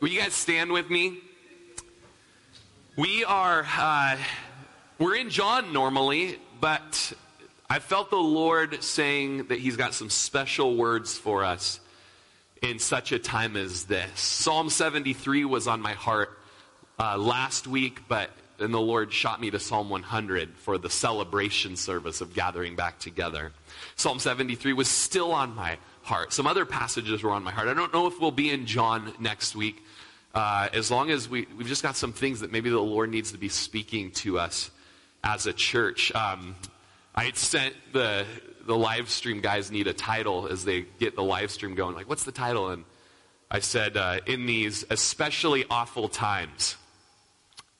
Will you guys stand with me? We are, uh, we're in John normally, but I felt the Lord saying that He's got some special words for us in such a time as this. Psalm 73 was on my heart uh, last week, but then the Lord shot me to Psalm 100 for the celebration service of gathering back together. Psalm 73 was still on my heart. Some other passages were on my heart. I don't know if we'll be in John next week. Uh, as long as we, we've just got some things that maybe the Lord needs to be speaking to us as a church. Um, I had sent the, the live stream guys need a title as they get the live stream going. Like, what's the title? And I said, uh, in these especially awful times.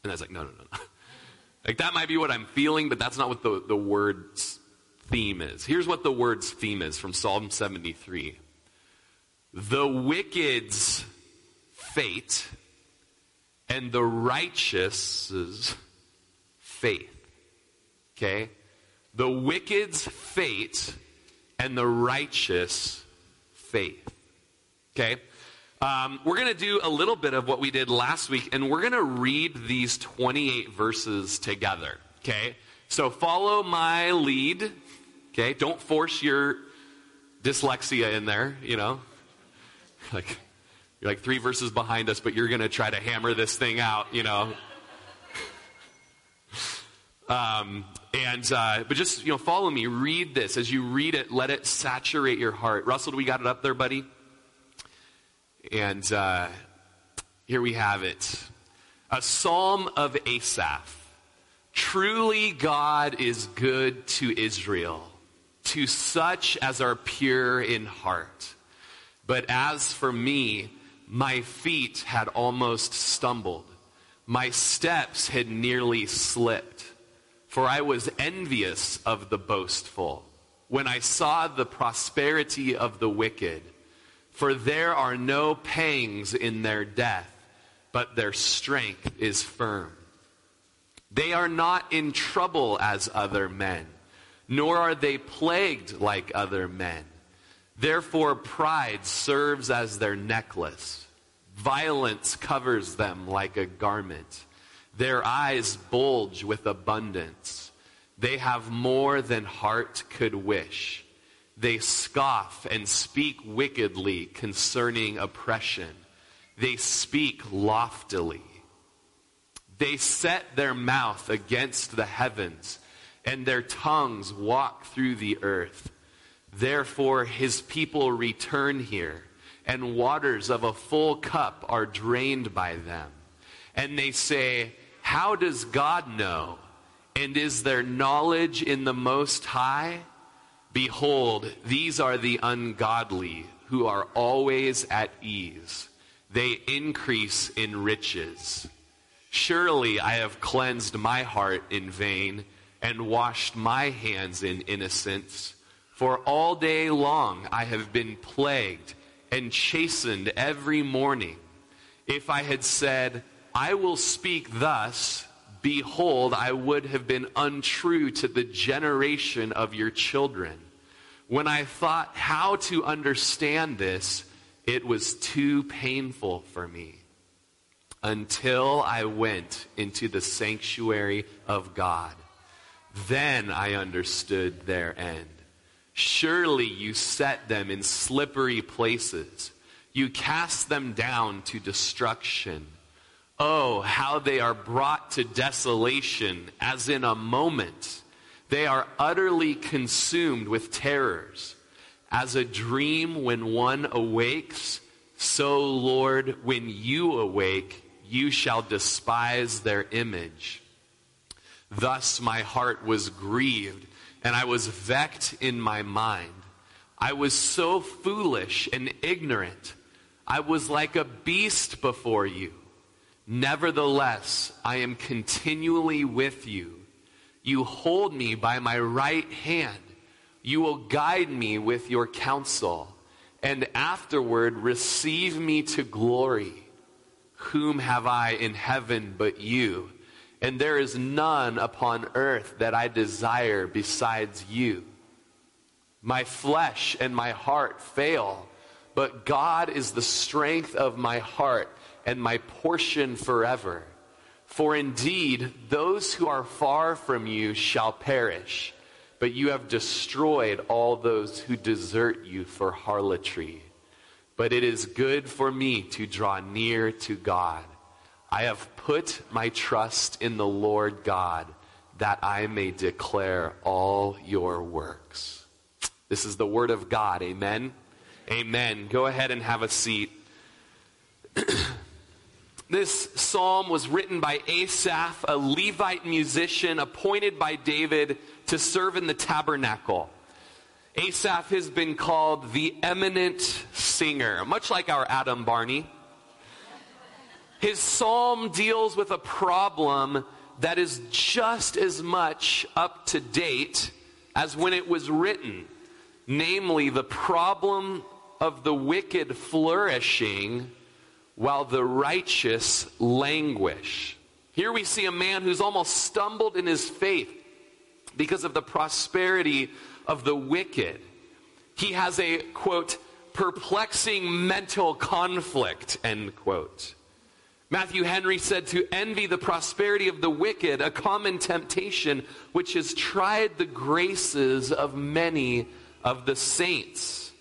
And I was like, no, no, no, no. Like, that might be what I'm feeling, but that's not what the, the word's theme is. Here's what the word's theme is from Psalm 73 The wicked's fate and the righteous's faith. Okay? The wicked's fate and the righteous faith. Okay? Um, we're going to do a little bit of what we did last week, and we're going to read these 28 verses together. Okay? So follow my lead. Okay? Don't force your dyslexia in there, you know? Like, you're like three verses behind us, but you're going to try to hammer this thing out, you know? Um, and uh, but just you know, follow me. Read this as you read it. Let it saturate your heart. Russell, do we got it up there, buddy? And uh, here we have it: a psalm of Asaph. Truly, God is good to Israel, to such as are pure in heart. But as for me, my feet had almost stumbled. My steps had nearly slipped. For I was envious of the boastful when I saw the prosperity of the wicked. For there are no pangs in their death, but their strength is firm. They are not in trouble as other men, nor are they plagued like other men. Therefore, pride serves as their necklace. Violence covers them like a garment. Their eyes bulge with abundance. They have more than heart could wish. They scoff and speak wickedly concerning oppression. They speak loftily. They set their mouth against the heavens, and their tongues walk through the earth. Therefore, his people return here, and waters of a full cup are drained by them. And they say, How does God know? And is there knowledge in the Most High? Behold, these are the ungodly who are always at ease. They increase in riches. Surely I have cleansed my heart in vain and washed my hands in innocence. For all day long I have been plagued and chastened every morning. If I had said, I will speak thus, behold, I would have been untrue to the generation of your children. When I thought how to understand this, it was too painful for me until I went into the sanctuary of God. Then I understood their end. Surely you set them in slippery places. You cast them down to destruction. Oh, how they are brought to desolation as in a moment. They are utterly consumed with terrors. As a dream when one awakes, so, Lord, when you awake, you shall despise their image. Thus my heart was grieved and I was vexed in my mind. I was so foolish and ignorant. I was like a beast before you. Nevertheless, I am continually with you. You hold me by my right hand. You will guide me with your counsel, and afterward receive me to glory. Whom have I in heaven but you? And there is none upon earth that I desire besides you. My flesh and my heart fail, but God is the strength of my heart and my portion forever. For indeed, those who are far from you shall perish, but you have destroyed all those who desert you for harlotry. But it is good for me to draw near to God. I have put my trust in the Lord God that I may declare all your works. This is the word of God. Amen. Amen. Go ahead and have a seat. this psalm was written by Asaph, a Levite musician appointed by David to serve in the tabernacle. Asaph has been called the eminent singer, much like our Adam Barney. His psalm deals with a problem that is just as much up to date as when it was written, namely the problem of the wicked flourishing while the righteous languish. Here we see a man who's almost stumbled in his faith because of the prosperity of the wicked. He has a, quote, perplexing mental conflict, end quote. Matthew Henry said to envy the prosperity of the wicked, a common temptation which has tried the graces of many of the saints.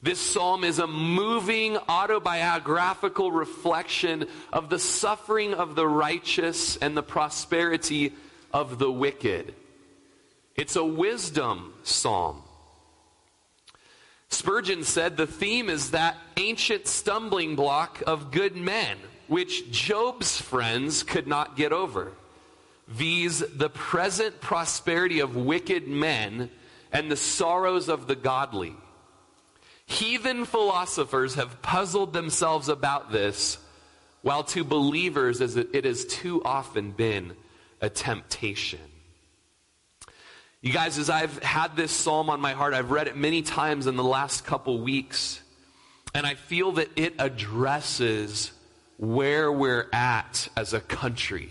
This psalm is a moving autobiographical reflection of the suffering of the righteous and the prosperity of the wicked. It's a wisdom psalm. Spurgeon said the theme is that ancient stumbling block of good men, which Job's friends could not get over. Viz, the present prosperity of wicked men and the sorrows of the godly. Heathen philosophers have puzzled themselves about this, while to believers it has too often been a temptation. You guys, as I've had this psalm on my heart, I've read it many times in the last couple weeks, and I feel that it addresses where we're at as a country.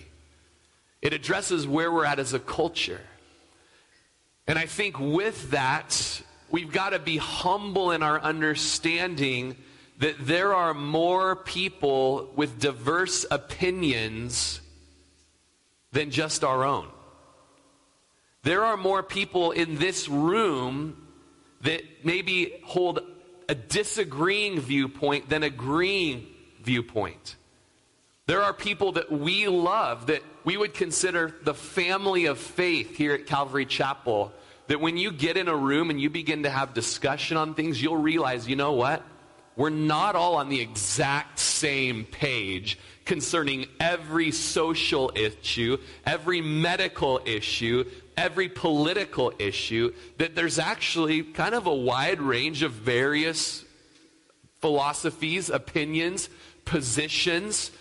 It addresses where we're at as a culture. And I think with that, we've got to be humble in our understanding that there are more people with diverse opinions than just our own. There are more people in this room that maybe hold a disagreeing viewpoint than agreeing viewpoint. There are people that we love that we would consider the family of faith here at Calvary Chapel. That when you get in a room and you begin to have discussion on things, you'll realize, you know what? We're not all on the exact same page concerning every social issue, every medical issue, every political issue, that there's actually kind of a wide range of various philosophies, opinions, positions.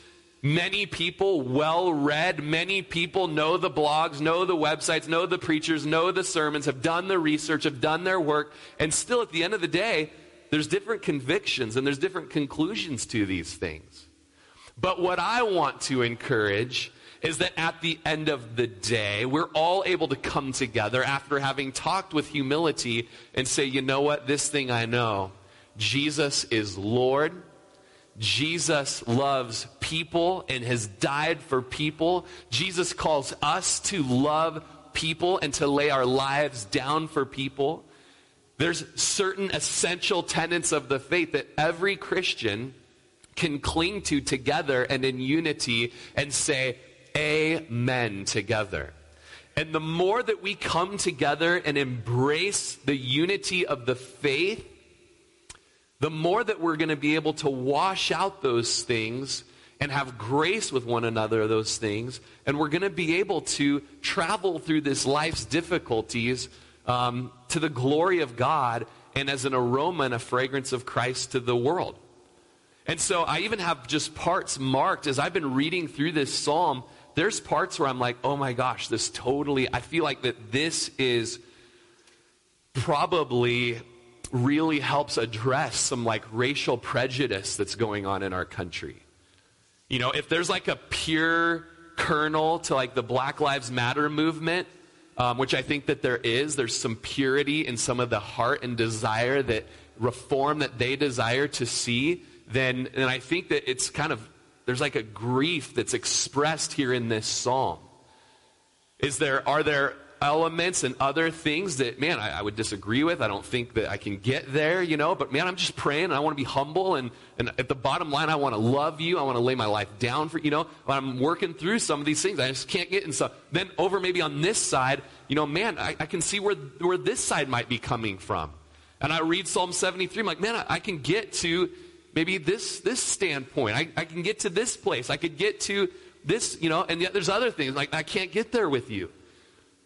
Many people, well read, many people know the blogs, know the websites, know the preachers, know the sermons, have done the research, have done their work, and still at the end of the day, there's different convictions and there's different conclusions to these things. But what I want to encourage is that at the end of the day, we're all able to come together after having talked with humility and say, you know what, this thing I know. Jesus is Lord. Jesus loves people and has died for people. Jesus calls us to love people and to lay our lives down for people. There's certain essential tenets of the faith that every Christian can cling to together and in unity and say, amen together. And the more that we come together and embrace the unity of the faith, the more that we're going to be able to wash out those things and have grace with one another, those things. And we're going to be able to travel through this life's difficulties um, to the glory of God and as an aroma and a fragrance of Christ to the world. And so I even have just parts marked as I've been reading through this psalm there's parts where I'm like, oh my gosh, this totally, I feel like that this is probably really helps address some like racial prejudice that's going on in our country. You know, if there's like a pure kernel to like the Black Lives Matter movement, um, which I think that there is, there's some purity in some of the heart and desire that reform that they desire to see then, then I think that it's kind of, there's like a grief that's expressed here in this psalm. Is there, are there elements and other things that, man, I, I, would disagree with. I don't think that I can get there, you know, but man, I'm just praying and I want to be humble. And, and at the bottom line, I want to love you. I want to lay my life down for, you know, but I'm working through some of these things. I just can't get in some. Then over maybe on this side, you know, man, I, I can see where, where this side might be coming from. And I read Psalm 73, I'm like, man, I, I can get to maybe this, this standpoint. I, I can get to this place. I could get to this, you know, and yet there's other things like I can't get there with you.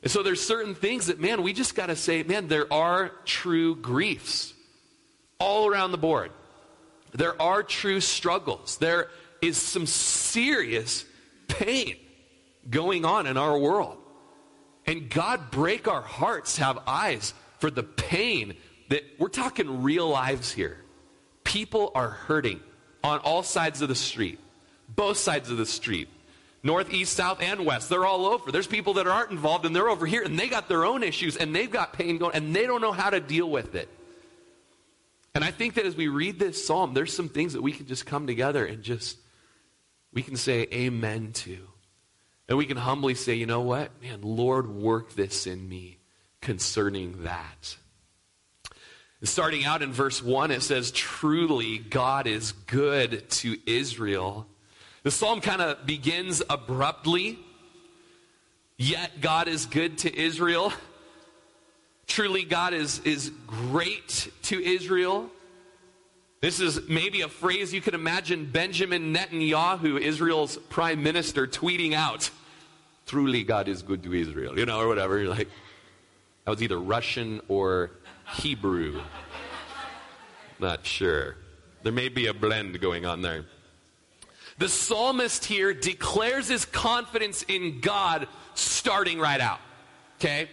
And so there's certain things that, man, we just got to say, man, there are true griefs all around the board. There are true struggles. There is some serious pain going on in our world. And God break our hearts have eyes for the pain that we're talking real lives here. People are hurting on all sides of the street, both sides of the street north, east, south, and west. They're all over. There's people that aren't involved and they're over here and they got their own issues and they've got pain going and they don't know how to deal with it. And I think that as we read this psalm, there's some things that we can just come together and just, we can say amen to. And we can humbly say, you know what? Man, Lord, work this in me concerning that. And starting out in verse 1, it says, Truly, God is good to Israel the psalm kind of begins abruptly, yet God is good to Israel. Truly, God is, is great to Israel. This is maybe a phrase you could imagine Benjamin Netanyahu, Israel's prime minister, tweeting out. Truly, God is good to Israel, you know, or whatever. You're like, that was either Russian or Hebrew. Not sure. There may be a blend going on there. The psalmist here declares his confidence in God starting right out. Okay?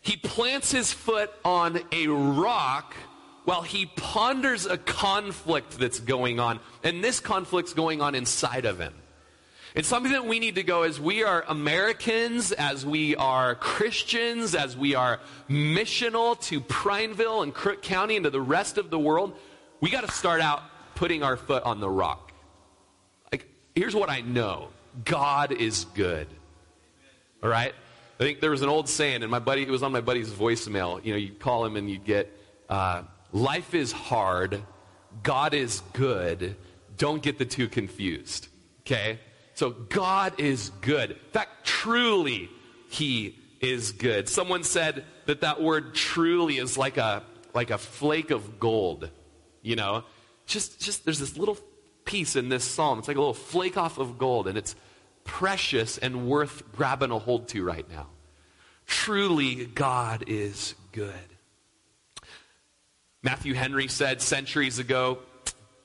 He plants his foot on a rock while he ponders a conflict that's going on. And this conflict's going on inside of him. It's something that we need to go as we are Americans, as we are Christians, as we are missional to Prineville and Crook County and to the rest of the world. We got to start out putting our foot on the rock here's what I know God is good. All right? I think there was an old saying, and my buddy, it was on my buddy's voicemail. You know, you'd call him and you'd get, uh, life is hard, God is good. Don't get the two confused. Okay? So God is good. In fact, truly, He is good. Someone said that that word truly is like a, like a flake of gold. You know? Just, just, there's this little piece in this psalm. It's like a little flake off of gold, and it's precious and worth grabbing a hold to right now. Truly, God is good. Matthew Henry said centuries ago,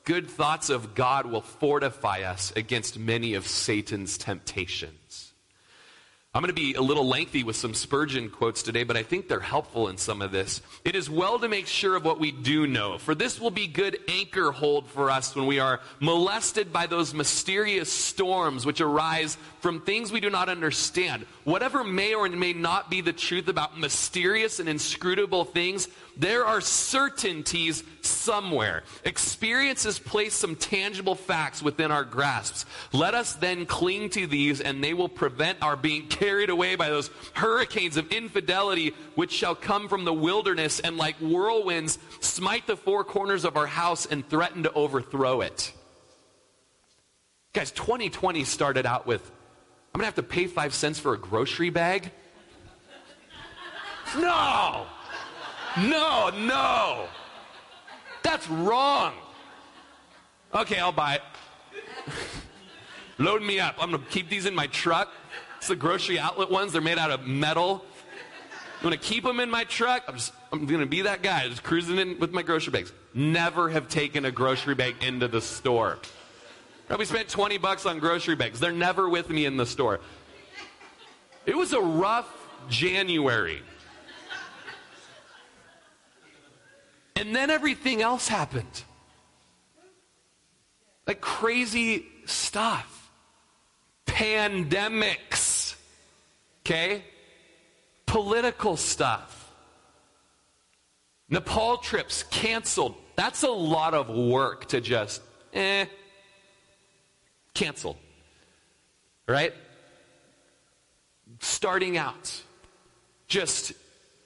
Good thoughts of God will fortify us against many of Satan's temptations. I'm going to be a little lengthy with some Spurgeon quotes today, but I think they're helpful in some of this. It is well to make sure of what we do know, for this will be good anchor hold for us when we are molested by those mysterious storms which arise from things we do not understand. Whatever may or may not be the truth about mysterious and inscrutable things, there are certainties somewhere. Experience has placed some tangible facts within our grasps. Let us then cling to these, and they will prevent our being carried away by those hurricanes of infidelity which shall come from the wilderness and, like whirlwinds, smite the four corners of our house and threaten to overthrow it. Guys, 2020 started out with I'm going to have to pay five cents for a grocery bag. No! No, no. That's wrong. Okay, I'll buy it. Load me up. I'm going to keep these in my truck. It's the grocery outlet ones. They're made out of metal. I'm going to keep them in my truck. I'm, just, I'm going to be that guy just cruising in with my grocery bags. Never have taken a grocery bag into the store. Probably spent 20 bucks on grocery bags. They're never with me in the store. It was a rough January. And then everything else happened. Like crazy stuff. Pandemics. Okay? Political stuff. Nepal trips canceled. That's a lot of work to just eh, cancel. Right? Starting out, just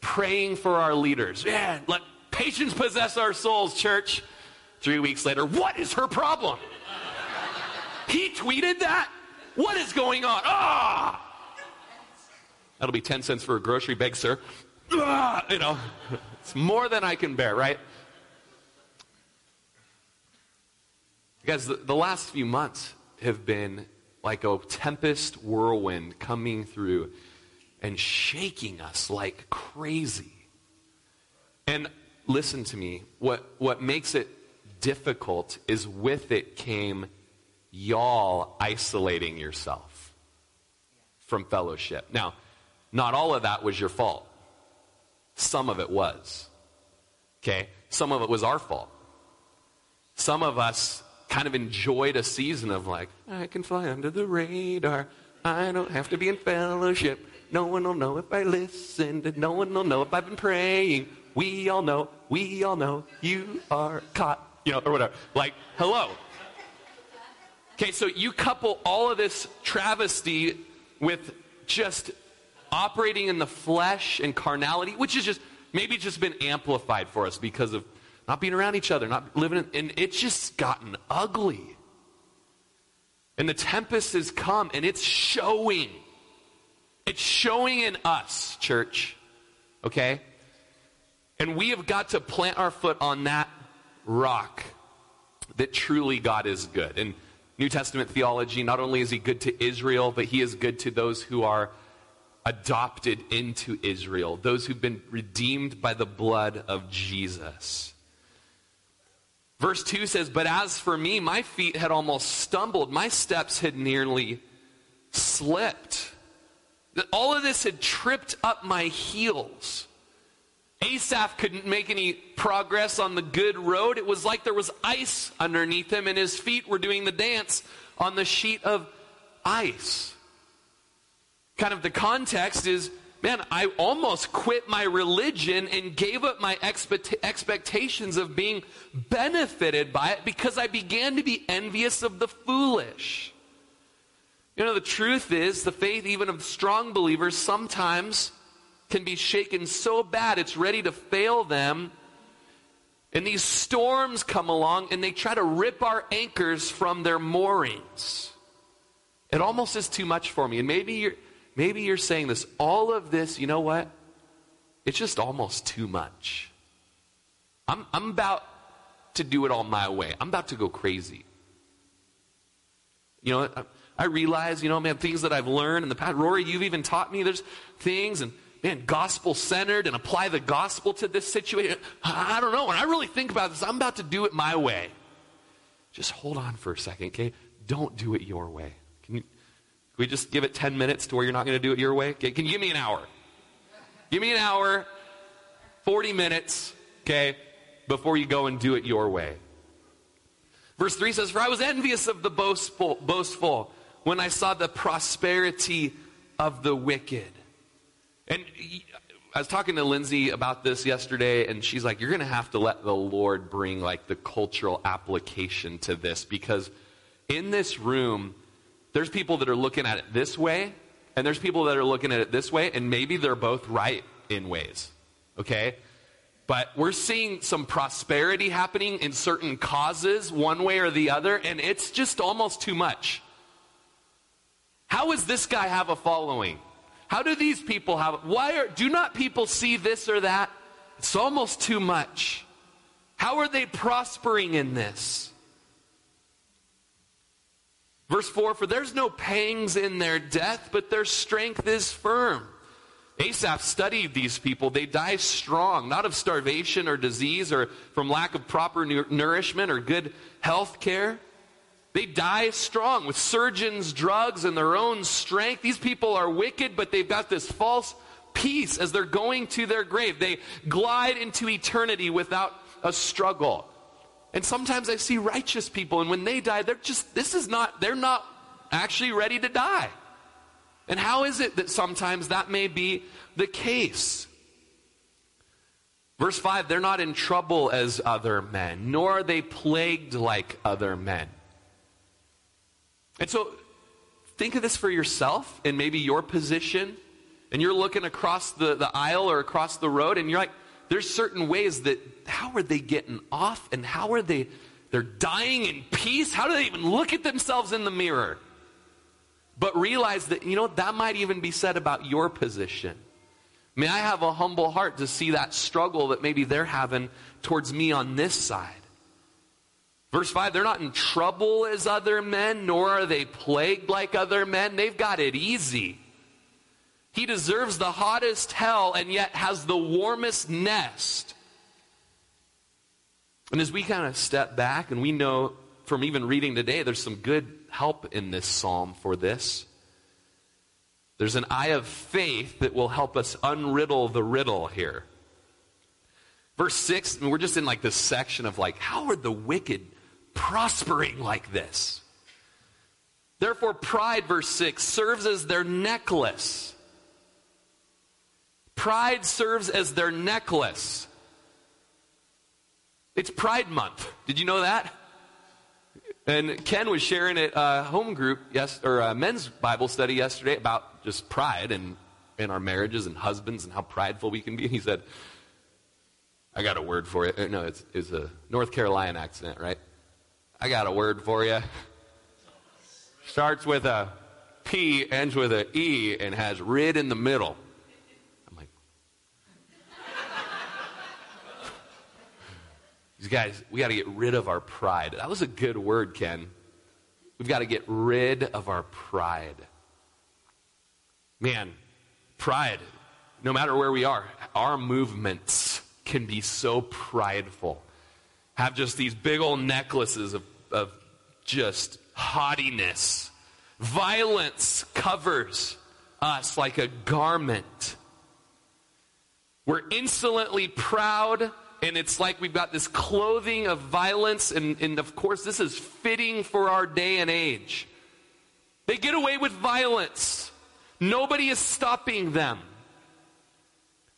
praying for our leaders. Man, let patience possess our souls, church. Three weeks later, what is her problem? he tweeted that? What is going on? Ah! That'll be 10 cents for a grocery bag, sir. Ah! You know, it's more than I can bear, right? Guys, the, the last few months have been like a tempest whirlwind coming through and shaking us like crazy. And listen to me, what, what makes it difficult is with it came y'all isolating yourself from fellowship. Now, not all of that was your fault. Some of it was. Okay? Some of it was our fault. Some of us kind of enjoyed a season of like, I can fly under the radar. I don't have to be in fellowship. No one will know if I listened. No one will know if I've been praying. We all know, we all know you are caught, you know, or whatever. Like, hello. Okay, so you couple all of this travesty with just operating in the flesh and carnality, which is just maybe just been amplified for us because of not being around each other, not living in, and it's just gotten ugly. And the tempest has come and it's showing. It's showing in us, church. Okay? And we have got to plant our foot on that rock that truly God is good. In New Testament theology, not only is he good to Israel, but he is good to those who are adopted into Israel, those who've been redeemed by the blood of Jesus. Verse 2 says, But as for me, my feet had almost stumbled, my steps had nearly slipped. All of this had tripped up my heels. Asaph couldn't make any progress on the good road. It was like there was ice underneath him, and his feet were doing the dance on the sheet of ice. Kind of the context is man, I almost quit my religion and gave up my expect- expectations of being benefited by it because I began to be envious of the foolish. You know, the truth is, the faith, even of strong believers, sometimes can be shaken so bad it's ready to fail them. And these storms come along and they try to rip our anchors from their moorings. It almost is too much for me. And maybe you're, maybe you're saying this. All of this, you know what? It's just almost too much. I'm, I'm about to do it all my way. I'm about to go crazy. You know, I, I realize, you know, man, things that I've learned in the past. Rory, you've even taught me there's things and man, gospel centered and apply the gospel to this situation. I don't know. When I really think about this, I'm about to do it my way. Just hold on for a second, okay? Don't do it your way. Can, you, can we just give it 10 minutes to where you're not going to do it your way? Okay, can you give me an hour? Give me an hour, 40 minutes, okay, before you go and do it your way. Verse 3 says, For I was envious of the boastful, boastful when I saw the prosperity of the wicked. And I was talking to Lindsay about this yesterday, and she's like, You're going to have to let the Lord bring like the cultural application to this because in this room, there's people that are looking at it this way, and there's people that are looking at it this way, and maybe they're both right in ways. Okay? But we're seeing some prosperity happening in certain causes, one way or the other, and it's just almost too much. How does this guy have a following? How do these people have it? why are do not people see this or that? It's almost too much. How are they prospering in this? Verse 4 For there's no pangs in their death, but their strength is firm. Asaph studied these people. They die strong, not of starvation or disease or from lack of proper nourishment or good health care. They die strong with surgeons, drugs, and their own strength. These people are wicked, but they've got this false peace as they're going to their grave. They glide into eternity without a struggle. And sometimes I see righteous people, and when they die, they're just, this is not, they're not actually ready to die. And how is it that sometimes that may be the case? Verse 5 they're not in trouble as other men, nor are they plagued like other men. And so, think of this for yourself and maybe your position. And you're looking across the, the aisle or across the road, and you're like, there's certain ways that how are they getting off and how are they they're dying in peace? How do they even look at themselves in the mirror? But realize that you know that might even be said about your position. May i have a humble heart to see that struggle that maybe they're having towards me on this side verse 5 they're not in trouble as other men nor are they plagued like other men they've got it easy he deserves the hottest hell and yet has the warmest nest. And as we kind of step back, and we know from even reading today, there's some good help in this psalm for this. There's an eye of faith that will help us unriddle the riddle here. Verse 6, I mean, we're just in like this section of like, how are the wicked prospering like this? Therefore, pride, verse 6, serves as their necklace Pride serves as their necklace. It's Pride Month. Did you know that? And Ken was sharing at uh, home group, yes, or uh, men's Bible study yesterday about just pride and in our marriages and husbands and how prideful we can be. And he said, "I got a word for you." Uh, no, it's, it's a North Carolina accent, right? I got a word for you. Starts with a P, ends with a E, and has rid in the middle. I'm like, these guys, we got to get rid of our pride. That was a good word, Ken. We've got to get rid of our pride. Man, pride, no matter where we are, our movements can be so prideful. Have just these big old necklaces of, of just haughtiness. Violence covers us like a garment. We're insolently proud and it's like we've got this clothing of violence, and, and of course, this is fitting for our day and age. They get away with violence, nobody is stopping them.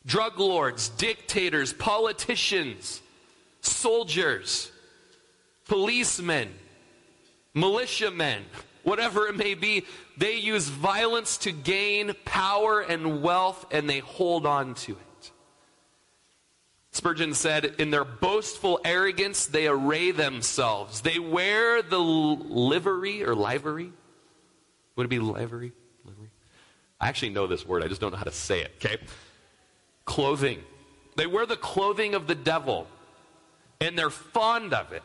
Drug lords, dictators, politicians, soldiers, policemen, militiamen, whatever it may be, they use violence to gain power and wealth and they hold on to it. Spurgeon said, In their boastful arrogance, they array themselves. They wear the livery or livery. Would it be livery? livery? I actually know this word, I just don't know how to say it, okay? Clothing. They wear the clothing of the devil, and they're fond of it.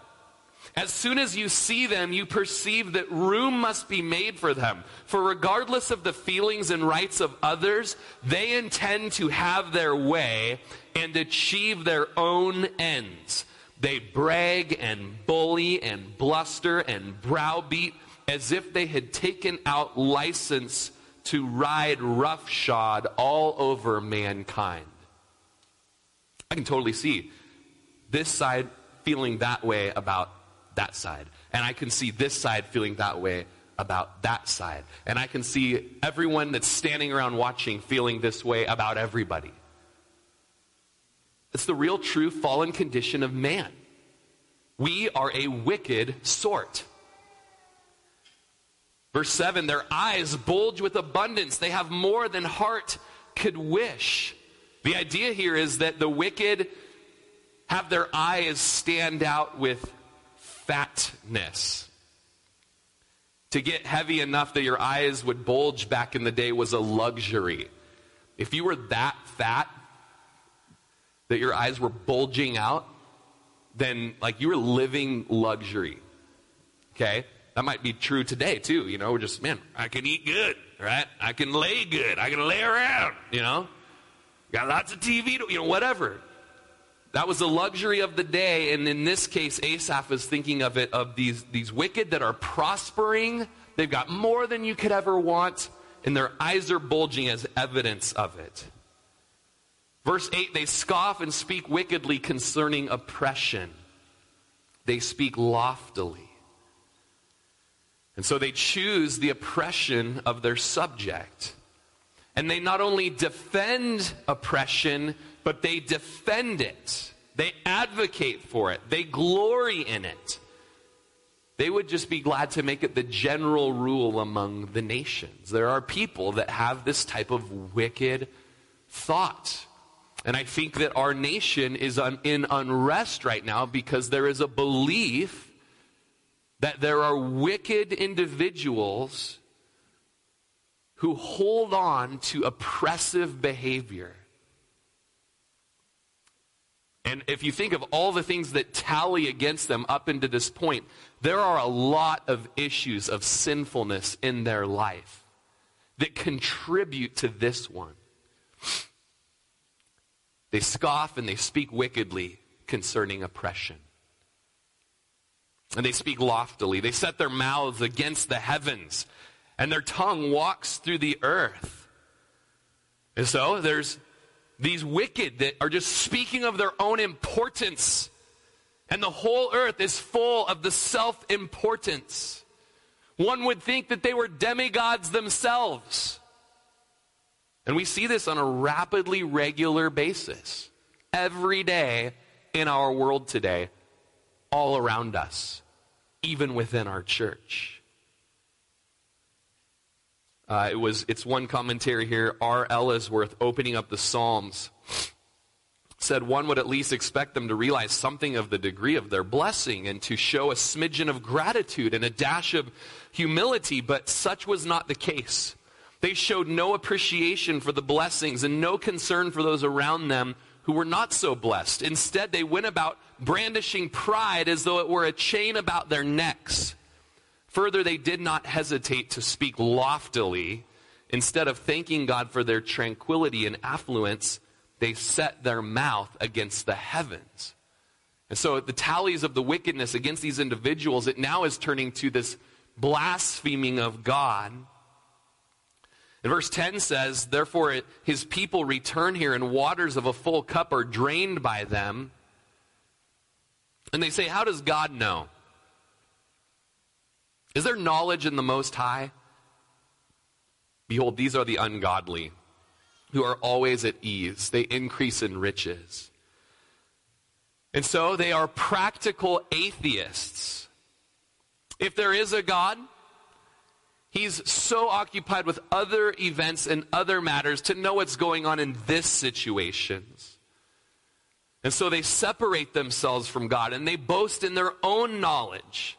As soon as you see them, you perceive that room must be made for them. For regardless of the feelings and rights of others, they intend to have their way and achieve their own ends. They brag and bully and bluster and browbeat as if they had taken out license to ride roughshod all over mankind. I can totally see this side feeling that way about that side. And I can see this side feeling that way about that side. And I can see everyone that's standing around watching feeling this way about everybody. It's the real, true fallen condition of man. We are a wicked sort. Verse 7 Their eyes bulge with abundance, they have more than heart could wish. The idea here is that the wicked have their eyes stand out with fatness. To get heavy enough that your eyes would bulge back in the day was a luxury. If you were that fat that your eyes were bulging out, then like you were living luxury. Okay? That might be true today too. You know, we're just, man, I can eat good, right? I can lay good. I can lay around, you know? Got lots of TV, to, you know, whatever. That was the luxury of the day. And in this case, Asaph is thinking of it of these, these wicked that are prospering. They've got more than you could ever want, and their eyes are bulging as evidence of it. Verse 8 they scoff and speak wickedly concerning oppression, they speak loftily. And so they choose the oppression of their subject. And they not only defend oppression, but they defend it. They advocate for it. They glory in it. They would just be glad to make it the general rule among the nations. There are people that have this type of wicked thought. And I think that our nation is un- in unrest right now because there is a belief that there are wicked individuals who hold on to oppressive behavior. And if you think of all the things that tally against them up into this point, there are a lot of issues of sinfulness in their life that contribute to this one. They scoff and they speak wickedly concerning oppression. And they speak loftily. They set their mouths against the heavens, and their tongue walks through the earth. And so there's these wicked that are just speaking of their own importance. And the whole earth is full of the self importance. One would think that they were demigods themselves. And we see this on a rapidly regular basis. Every day in our world today, all around us, even within our church. Uh, it was, it's one commentary here. R. Ellsworth, opening up the Psalms, said one would at least expect them to realize something of the degree of their blessing and to show a smidgen of gratitude and a dash of humility, but such was not the case. They showed no appreciation for the blessings and no concern for those around them who were not so blessed. Instead, they went about brandishing pride as though it were a chain about their necks Further, they did not hesitate to speak loftily. Instead of thanking God for their tranquility and affluence, they set their mouth against the heavens. And so the tallies of the wickedness against these individuals, it now is turning to this blaspheming of God. And verse 10 says, Therefore his people return here, and waters of a full cup are drained by them. And they say, How does God know? Is there knowledge in the Most High? Behold, these are the ungodly who are always at ease. They increase in riches. And so they are practical atheists. If there is a God, he's so occupied with other events and other matters to know what's going on in this situations. And so they separate themselves from God and they boast in their own knowledge.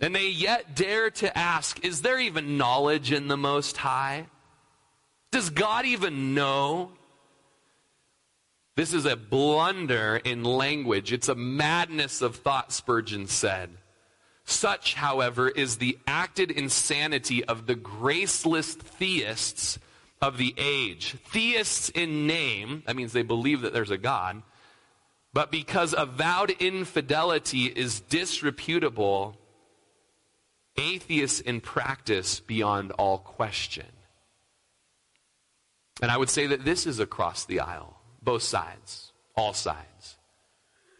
And they yet dare to ask, is there even knowledge in the Most High? Does God even know? This is a blunder in language. It's a madness of thought, Spurgeon said. Such, however, is the acted insanity of the graceless theists of the age. Theists in name, that means they believe that there's a God, but because avowed infidelity is disreputable, atheists in practice beyond all question. And I would say that this is across the aisle, both sides, all sides.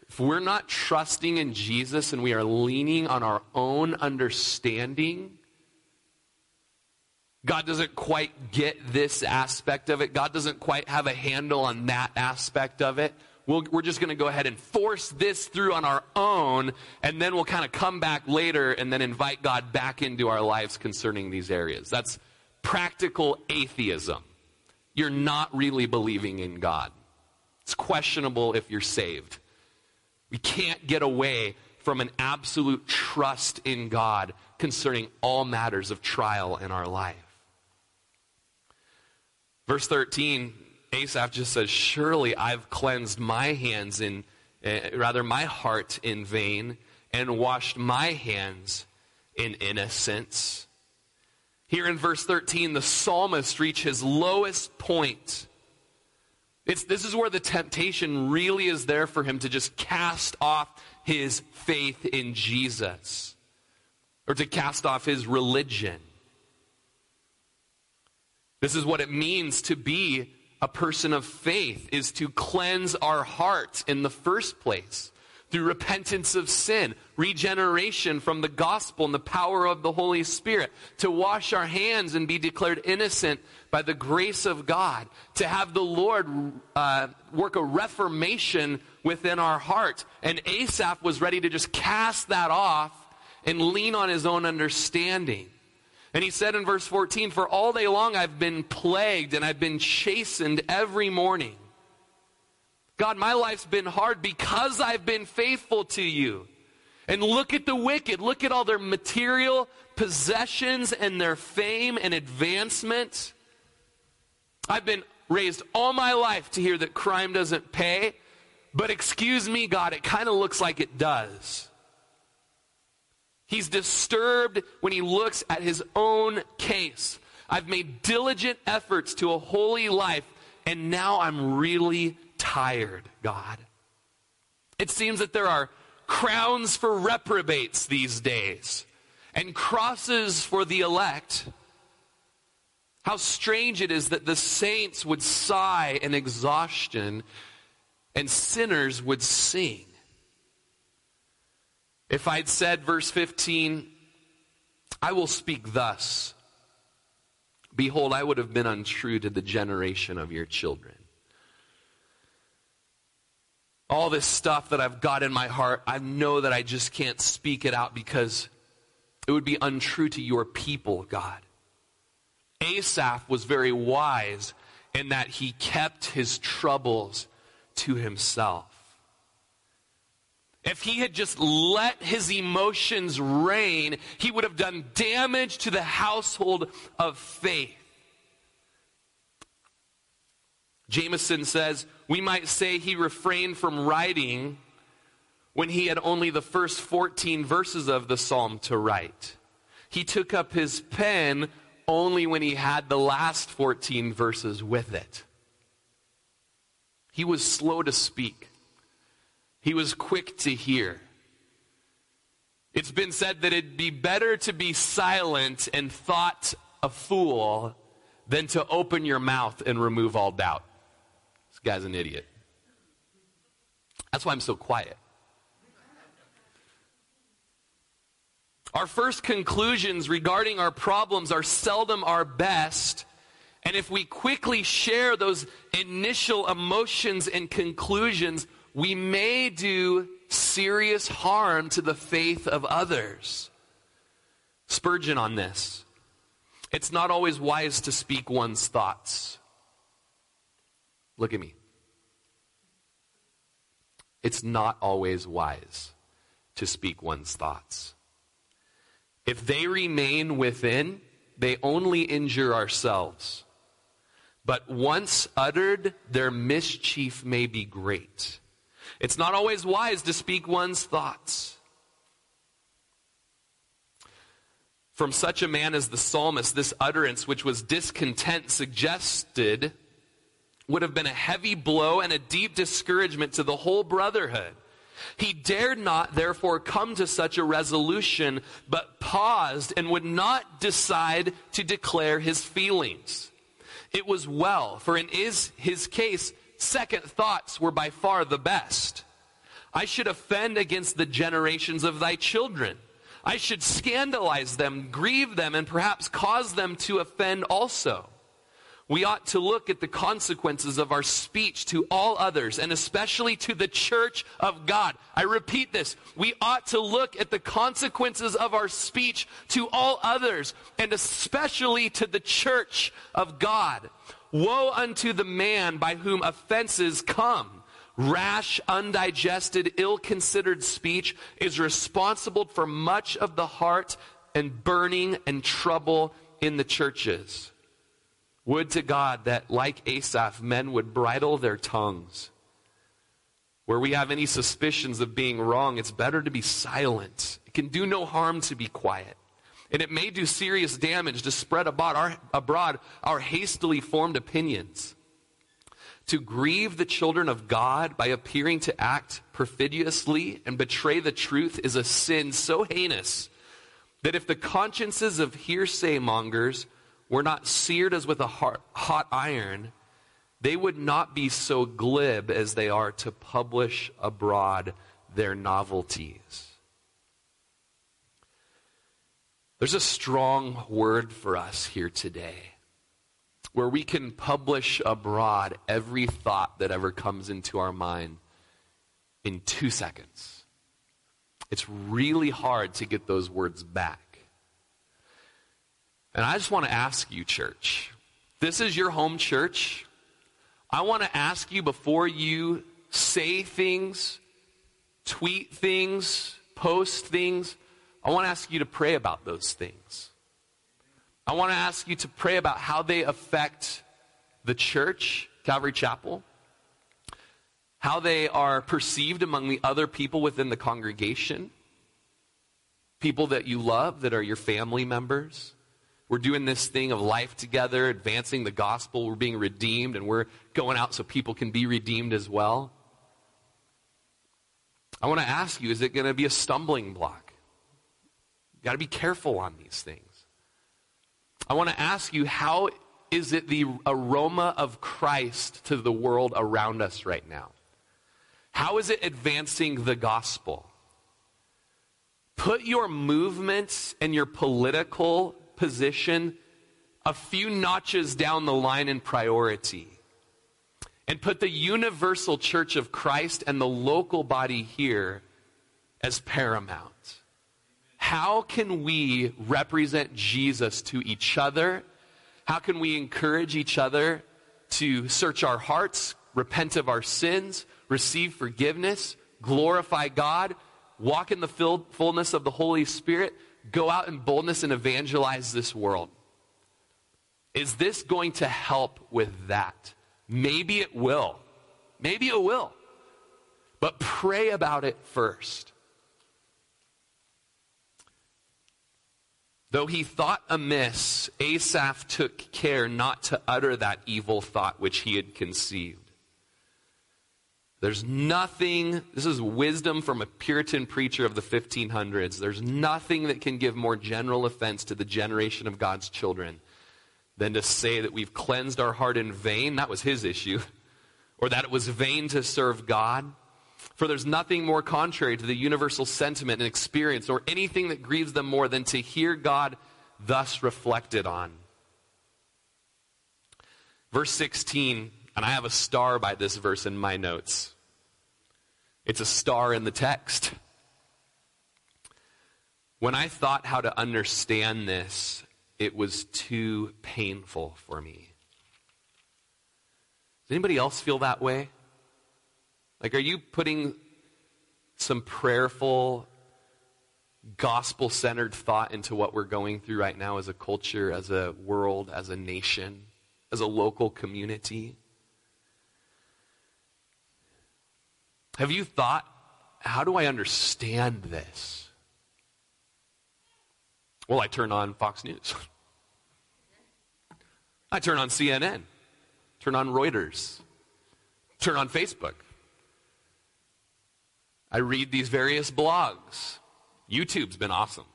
If we're not trusting in Jesus and we are leaning on our own understanding, God doesn't quite get this aspect of it. God doesn't quite have a handle on that aspect of it we we are just going to go ahead and force this through on our own, and then we'll kind of come back later and then invite God back into our lives concerning these areas. That's practical atheism. You're not really believing in God. It's questionable if you're saved. We can't get away from an absolute trust in God concerning all matters of trial in our life. Verse 13 Asaph just says, Surely I've cleansed my hands in, uh, rather my heart in vain, and washed my hands in innocence. Here in verse 13, the psalmist reaches his lowest point. It's, this is where the temptation really is there for him to just cast off his faith in Jesus or to cast off his religion. This is what it means to be a person of faith is to cleanse our hearts in the first place. through repentance of sin, regeneration from the gospel and the power of the Holy Spirit, to wash our hands and be declared innocent by the grace of God, to have the Lord uh, work a reformation within our heart. And Asaph was ready to just cast that off and lean on his own understanding. And he said in verse 14, For all day long I've been plagued and I've been chastened every morning. God, my life's been hard because I've been faithful to you. And look at the wicked. Look at all their material possessions and their fame and advancement. I've been raised all my life to hear that crime doesn't pay. But excuse me, God, it kind of looks like it does. He's disturbed when he looks at his own case. I've made diligent efforts to a holy life, and now I'm really tired, God. It seems that there are crowns for reprobates these days and crosses for the elect. How strange it is that the saints would sigh in exhaustion and sinners would sing. If I'd said, verse 15, I will speak thus, behold, I would have been untrue to the generation of your children all this stuff that I've got in my heart, I know that I just can't speak it out because it would be untrue to your people, God. Asaph was very wise in that he kept his troubles to himself. If he had just let his emotions reign, he would have done damage to the household of faith. Jameson says, we might say he refrained from writing when he had only the first 14 verses of the psalm to write. He took up his pen only when he had the last 14 verses with it. He was slow to speak. He was quick to hear. It's been said that it'd be better to be silent and thought a fool than to open your mouth and remove all doubt. This guy's an idiot. That's why I'm so quiet. Our first conclusions regarding our problems are seldom our best. And if we quickly share those initial emotions and conclusions, we may do serious harm to the faith of others. Spurgeon on this. It's not always wise to speak one's thoughts. Look at me. It's not always wise to speak one's thoughts. If they remain within, they only injure ourselves. But once uttered, their mischief may be great. It's not always wise to speak one's thoughts. From such a man as the psalmist, this utterance, which was discontent, suggested would have been a heavy blow and a deep discouragement to the whole brotherhood. He dared not, therefore, come to such a resolution, but paused and would not decide to declare his feelings. It was well, for in his, case, second thoughts were by far the best. I should offend against the generations of thy children. I should scandalize them, grieve them, and perhaps cause them to offend also. We ought to look at the consequences of our speech to all others and especially to the church of God. I repeat this. We ought to look at the consequences of our speech to all others and especially to the church of God. Woe unto the man by whom offenses come. Rash, undigested, ill-considered speech is responsible for much of the heart and burning and trouble in the churches. Would to God that, like Asaph, men would bridle their tongues. Where we have any suspicions of being wrong, it's better to be silent. It can do no harm to be quiet. And it may do serious damage to spread abroad our, abroad our hastily formed opinions. To grieve the children of God by appearing to act perfidiously and betray the truth is a sin so heinous that if the consciences of hearsay mongers were not seared as with a hot iron, they would not be so glib as they are to publish abroad their novelties. There's a strong word for us here today where we can publish abroad every thought that ever comes into our mind in two seconds. It's really hard to get those words back. And I just want to ask you, church, this is your home church. I want to ask you before you say things, tweet things, post things, I want to ask you to pray about those things. I want to ask you to pray about how they affect the church, Calvary Chapel, how they are perceived among the other people within the congregation, people that you love that are your family members. We're doing this thing of life together, advancing the gospel. We're being redeemed, and we're going out so people can be redeemed as well. I want to ask you is it going to be a stumbling block? You've got to be careful on these things. I want to ask you how is it the aroma of Christ to the world around us right now? How is it advancing the gospel? Put your movements and your political position a few notches down the line in priority and put the universal church of Christ and the local body here as paramount. How can we represent Jesus to each other? How can we encourage each other to search our hearts, repent of our sins, receive forgiveness, glorify God, walk in the fullness of the Holy Spirit, go out in boldness and evangelize this world? Is this going to help with that? Maybe it will. Maybe it will. But pray about it first. Though he thought amiss, Asaph took care not to utter that evil thought which he had conceived. There's nothing, this is wisdom from a Puritan preacher of the 1500s. There's nothing that can give more general offense to the generation of God's children than to say that we've cleansed our heart in vain. That was his issue. Or that it was vain to serve God. For there's nothing more contrary to the universal sentiment and experience or anything that grieves them more than to hear God thus reflected on. Verse 16 and I have a star by this verse in my notes. It's a star in the text. When I thought how to understand this, it was too painful for me. Does anybody else feel that way? Like, are you putting some prayerful, gospel centered thought into what we're going through right now as a culture, as a world, as a nation, as a local community? Have you thought, how do I understand this? Well, I turn on Fox News. I turn on CNN, turn on Reuters, turn on Facebook. I read these various blogs. YouTube's been awesome.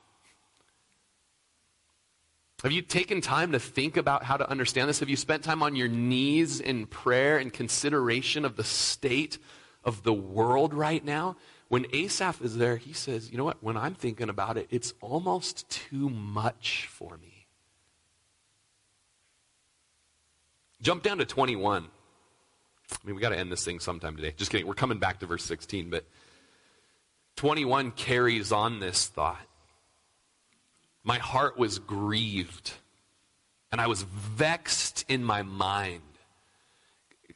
Have you taken time to think about how to understand this? Have you spent time on your knees in prayer and consideration of the state of the world right now, when Asaph is there, he says, You know what? When I'm thinking about it, it's almost too much for me. Jump down to 21. I mean, we got to end this thing sometime today. Just kidding. We're coming back to verse 16, but 21 carries on this thought. My heart was grieved, and I was vexed in my mind.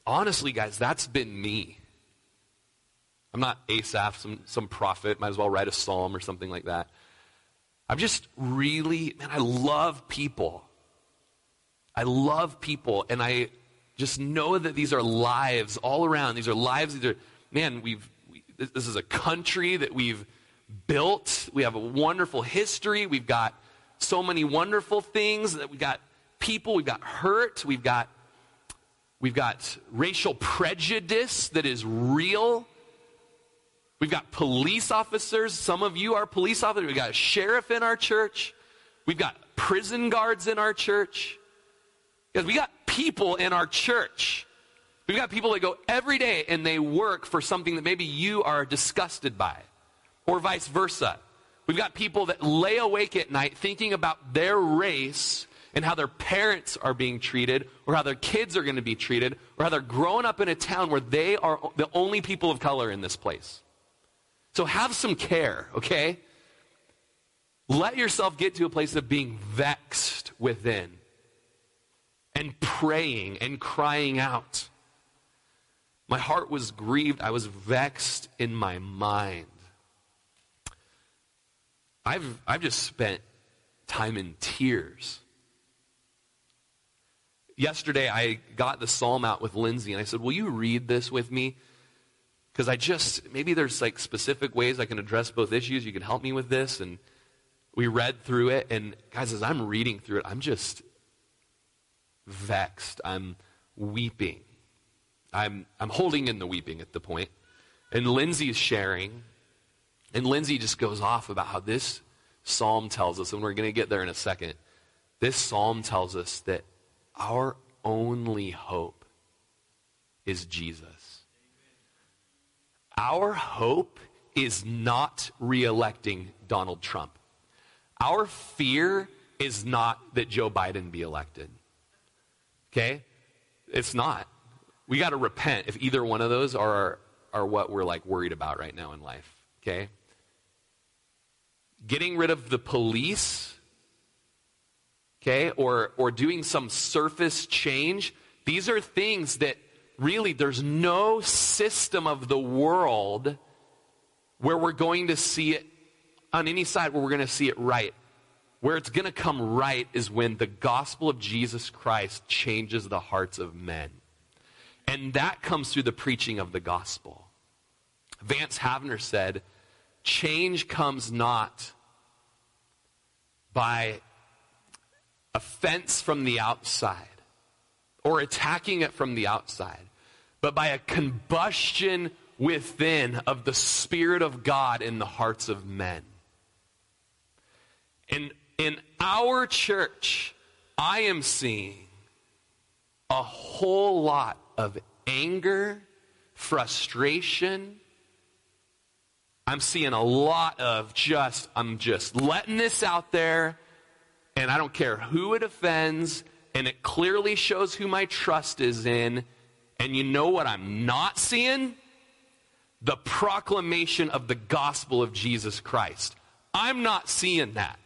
Honestly, guys, that's been me. I'm not Asaph, some, some prophet. Might as well write a psalm or something like that. I'm just really, man, I love people. I love people, and I just know that these are lives all around. These are lives. These are, man, we've, we, this is a country that we've built. We have a wonderful history. We've got so many wonderful things that we've got people, we've got hurt, we've got, we've got racial prejudice that is real. We've got police officers. Some of you are police officers. We've got a sheriff in our church. We've got prison guards in our church. Because we got people in our church. We've got people that go every day and they work for something that maybe you are disgusted by, or vice versa. We've got people that lay awake at night thinking about their race and how their parents are being treated, or how their kids are going to be treated, or how they're growing up in a town where they are the only people of color in this place. So have some care, okay? Let yourself get to a place of being vexed within and praying and crying out. My heart was grieved. I was vexed in my mind. I've, I've just spent time in tears. Yesterday, I got the psalm out with Lindsay, and I said, Will you read this with me? Because I just, maybe there's like specific ways I can address both issues. You can help me with this. And we read through it, and guys, as I'm reading through it, I'm just vexed. I'm weeping. I'm, I'm holding in the weeping at the point. And Lindsay is sharing, and Lindsay just goes off about how this psalm tells us, and we're going to get there in a second. This psalm tells us that our only hope is Jesus. Our hope is not reelecting Donald Trump. Our fear is not that Joe Biden be elected. Okay? It's not. We got to repent if either one of those are, are what we're like worried about right now in life. Okay? Getting rid of the police, okay, or, or doing some surface change, these are things that really there's no system of the world where we're going to see it on any side where we're going to see it right. Where it's going to come right is when the gospel of Jesus Christ changes the hearts of men. And that comes through the preaching of the gospel. Vance Havner said, Change comes not by offense from the outside or attacking it from the outside, but by a combustion within of the Spirit of God in the hearts of men. In, in our church, I am seeing a whole lot of anger, frustration. I'm seeing a lot of just, I'm just letting this out there, and I don't care who it offends, and it clearly shows who my trust is in. And you know what I'm not seeing? The proclamation of the gospel of Jesus Christ. I'm not seeing that.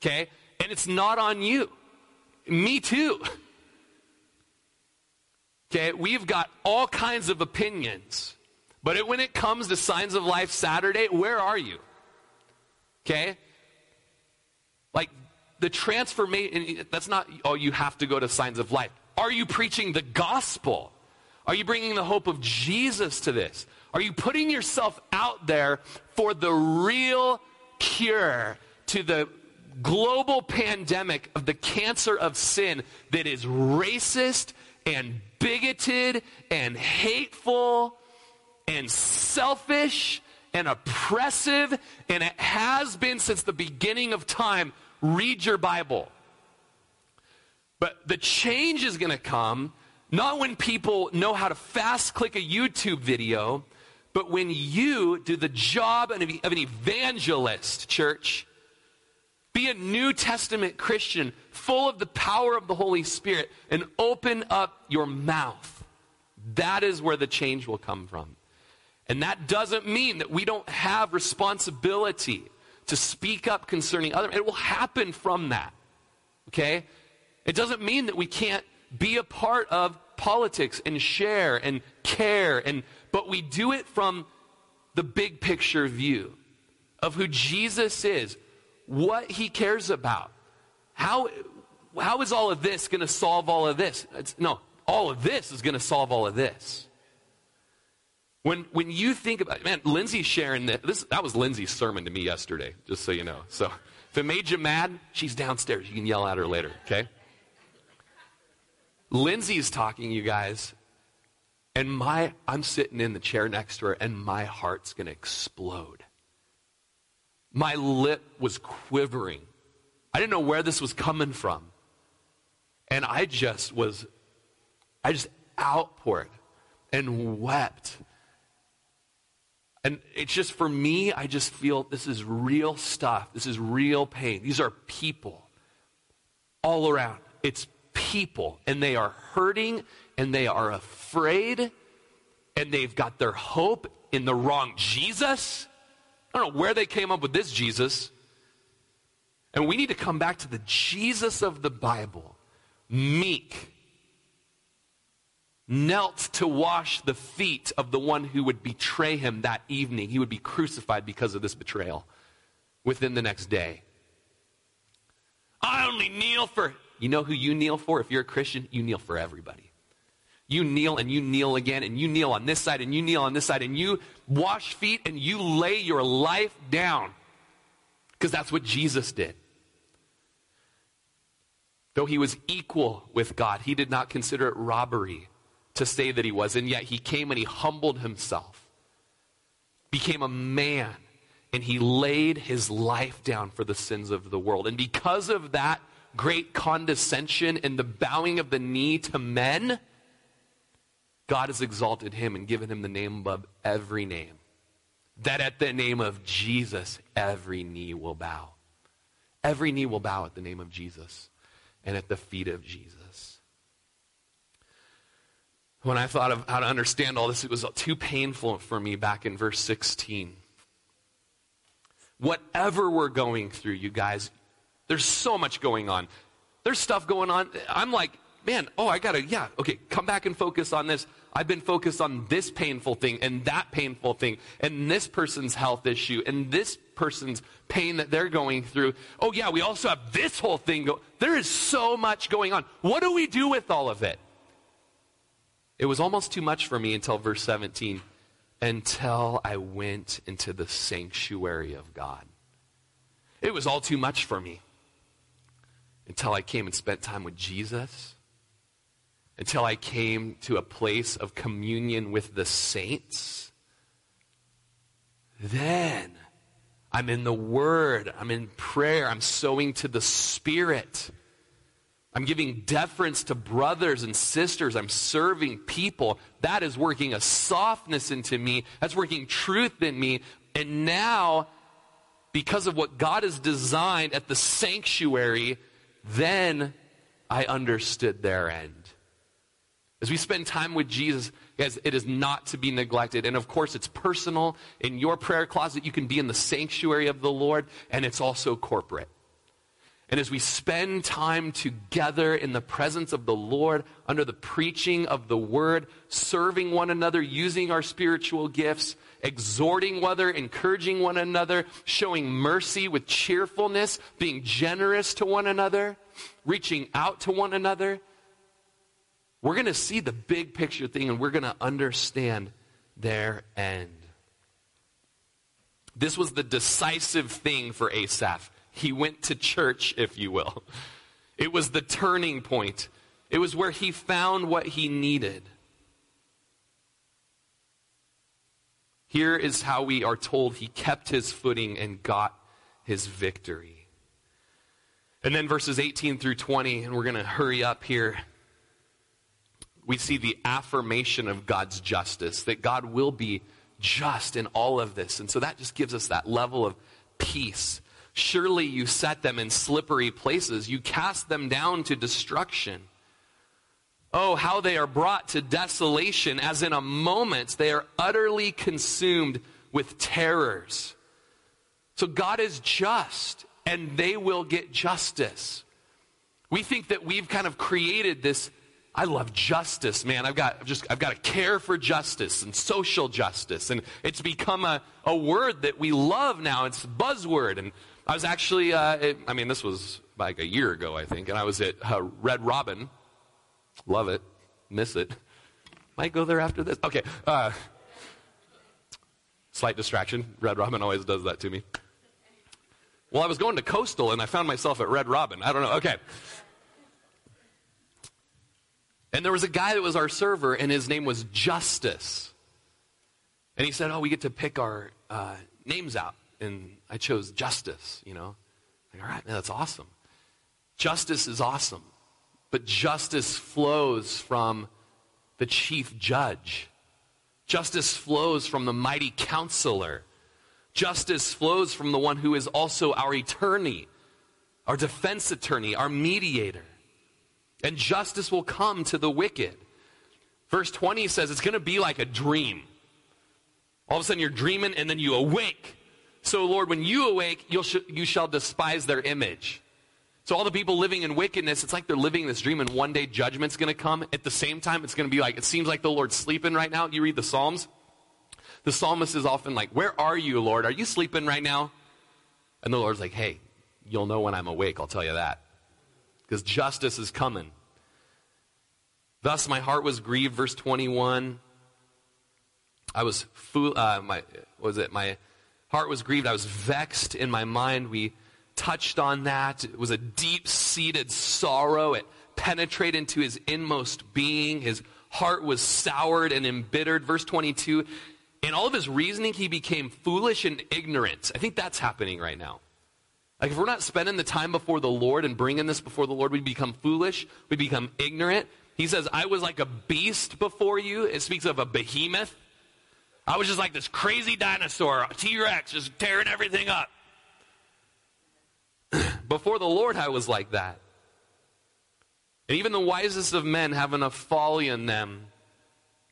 Okay? And it's not on you. Me too. Okay? We've got all kinds of opinions. But it, when it comes to Signs of Life Saturday, where are you? Okay? Like the transformation, that's not, oh, you have to go to Signs of Life. Are you preaching the gospel? Are you bringing the hope of Jesus to this? Are you putting yourself out there for the real cure to the global pandemic of the cancer of sin that is racist and bigoted and hateful and selfish and oppressive, and it has been since the beginning of time. Read your Bible. But the change is going to come not when people know how to fast click a YouTube video, but when you do the job of an evangelist, church. Be a New Testament Christian full of the power of the Holy Spirit and open up your mouth. That is where the change will come from. And that doesn't mean that we don't have responsibility to speak up concerning other. It will happen from that. Okay? It doesn't mean that we can't be a part of politics and share and care and but we do it from the big picture view of who Jesus is, what he cares about. How, how is all of this going to solve all of this? It's, no, all of this is going to solve all of this. When, when you think about man, Lindsay's sharing that. This, that was Lindsay's sermon to me yesterday, just so you know. So if it made you mad, she's downstairs. You can yell at her later, okay? Lindsay's talking, you guys, and my I'm sitting in the chair next to her, and my heart's gonna explode. My lip was quivering. I didn't know where this was coming from. And I just was, I just outpoured. and wept. And it's just for me, I just feel this is real stuff. This is real pain. These are people all around. It's people, and they are hurting, and they are afraid, and they've got their hope in the wrong Jesus. I don't know where they came up with this Jesus. And we need to come back to the Jesus of the Bible, meek, knelt to wash the feet of the one who would betray him that evening. He would be crucified because of this betrayal within the next day. I only kneel for. You know who you kneel for? If you're a Christian, you kneel for everybody. You kneel and you kneel again, and you kneel on this side, and you kneel on this side, and you wash feet, and you lay your life down. Because that's what Jesus did. Though he was equal with God, he did not consider it robbery to say that he was. And yet he came and he humbled himself, became a man, and he laid his life down for the sins of the world. And because of that great condescension and the bowing of the knee to men, God has exalted him and given him the name above every name. That at the name of Jesus, every knee will bow. Every knee will bow at the name of Jesus and at the feet of Jesus when I thought of how to understand all this, it was too painful for me back in verse 16. Whatever we're going through, you guys, there's so much going on. There's stuff going on. I'm like, man, oh, I gotta, yeah, okay, come back and focus on this. I've been focused on this painful thing and that painful thing and this person's health issue and this person's pain that they're going through. Oh, yeah, we also have this whole thing. Go- there is so much going on. What do we do with all of it? It was almost too much for me until verse 17, until I went into the sanctuary of God. It was all too much for me until I came and spent time with Jesus, until I came to a place of communion with the saints. Then I'm in the Word, I'm in prayer, I'm sowing to the Spirit. I'm giving deference to brothers and sisters. I'm serving people. That is working a softness into me. That's working truth in me. And now, because of what God has designed at the sanctuary, then I understood their end. As we spend time with Jesus, guys, it is not to be neglected. And of course, it's personal. In your prayer closet, you can be in the sanctuary of the Lord, and it's also corporate. And as we spend time together in the presence of the Lord, under the preaching of the word, serving one another, using our spiritual gifts, exhorting one another, encouraging one another, showing mercy with cheerfulness, being generous to one another, reaching out to one another, we're going to see the big picture thing and we're going to understand their end. This was the decisive thing for Asaph. He went to church, if you will. It was the turning point. It was where he found what he needed. Here is how we are told he kept his footing and got his victory. And then verses 18 through 20, and we're going to hurry up here. We see the affirmation of God's justice, that God will be just in all of this. And so that just gives us that level of peace Surely you set them in slippery places. You cast them down to destruction. Oh, how they are brought to desolation, as in a moment they are utterly consumed with terrors. So God is just, and they will get justice. We think that we've kind of created this. I love justice, man. I've got just I've got to care for justice and social justice, and it's become a, a word that we love now. It's buzzword, and I was actually, uh, it, I mean, this was like a year ago, I think, and I was at uh, Red Robin. Love it. Miss it. Might go there after this. Okay. Uh, slight distraction. Red Robin always does that to me. Well, I was going to Coastal and I found myself at Red Robin. I don't know. Okay. And there was a guy that was our server, and his name was Justice. And he said, Oh, we get to pick our uh, names out and I chose justice, you know. Like, all right, man, that's awesome. Justice is awesome. But justice flows from the chief judge Justice flows from the mighty counselor. Justice flows from the one who is also our attorney, our defense attorney, our mediator. And justice will come to the wicked. Verse 20 says it's going to be like a dream. All of a sudden you're dreaming and then you awake. So, Lord, when you awake, you'll sh- you shall despise their image. So, all the people living in wickedness, it's like they're living this dream, and one day judgment's going to come. At the same time, it's going to be like, it seems like the Lord's sleeping right now. You read the Psalms. The psalmist is often like, Where are you, Lord? Are you sleeping right now? And the Lord's like, Hey, you'll know when I'm awake, I'll tell you that. Because justice is coming. Thus my heart was grieved, verse 21. I was fool, uh, my, was it? My heart was grieved. I was vexed in my mind. We touched on that. It was a deep seated sorrow. It penetrated into his inmost being. His heart was soured and embittered. Verse 22. In all of his reasoning, he became foolish and ignorant. I think that's happening right now. Like, if we're not spending the time before the Lord and bringing this before the Lord, we become foolish, we become ignorant, he says, I was like a beast before you. It speaks of a behemoth. I was just like this crazy dinosaur, T Rex, just tearing everything up. before the Lord, I was like that. And even the wisest of men have enough folly in them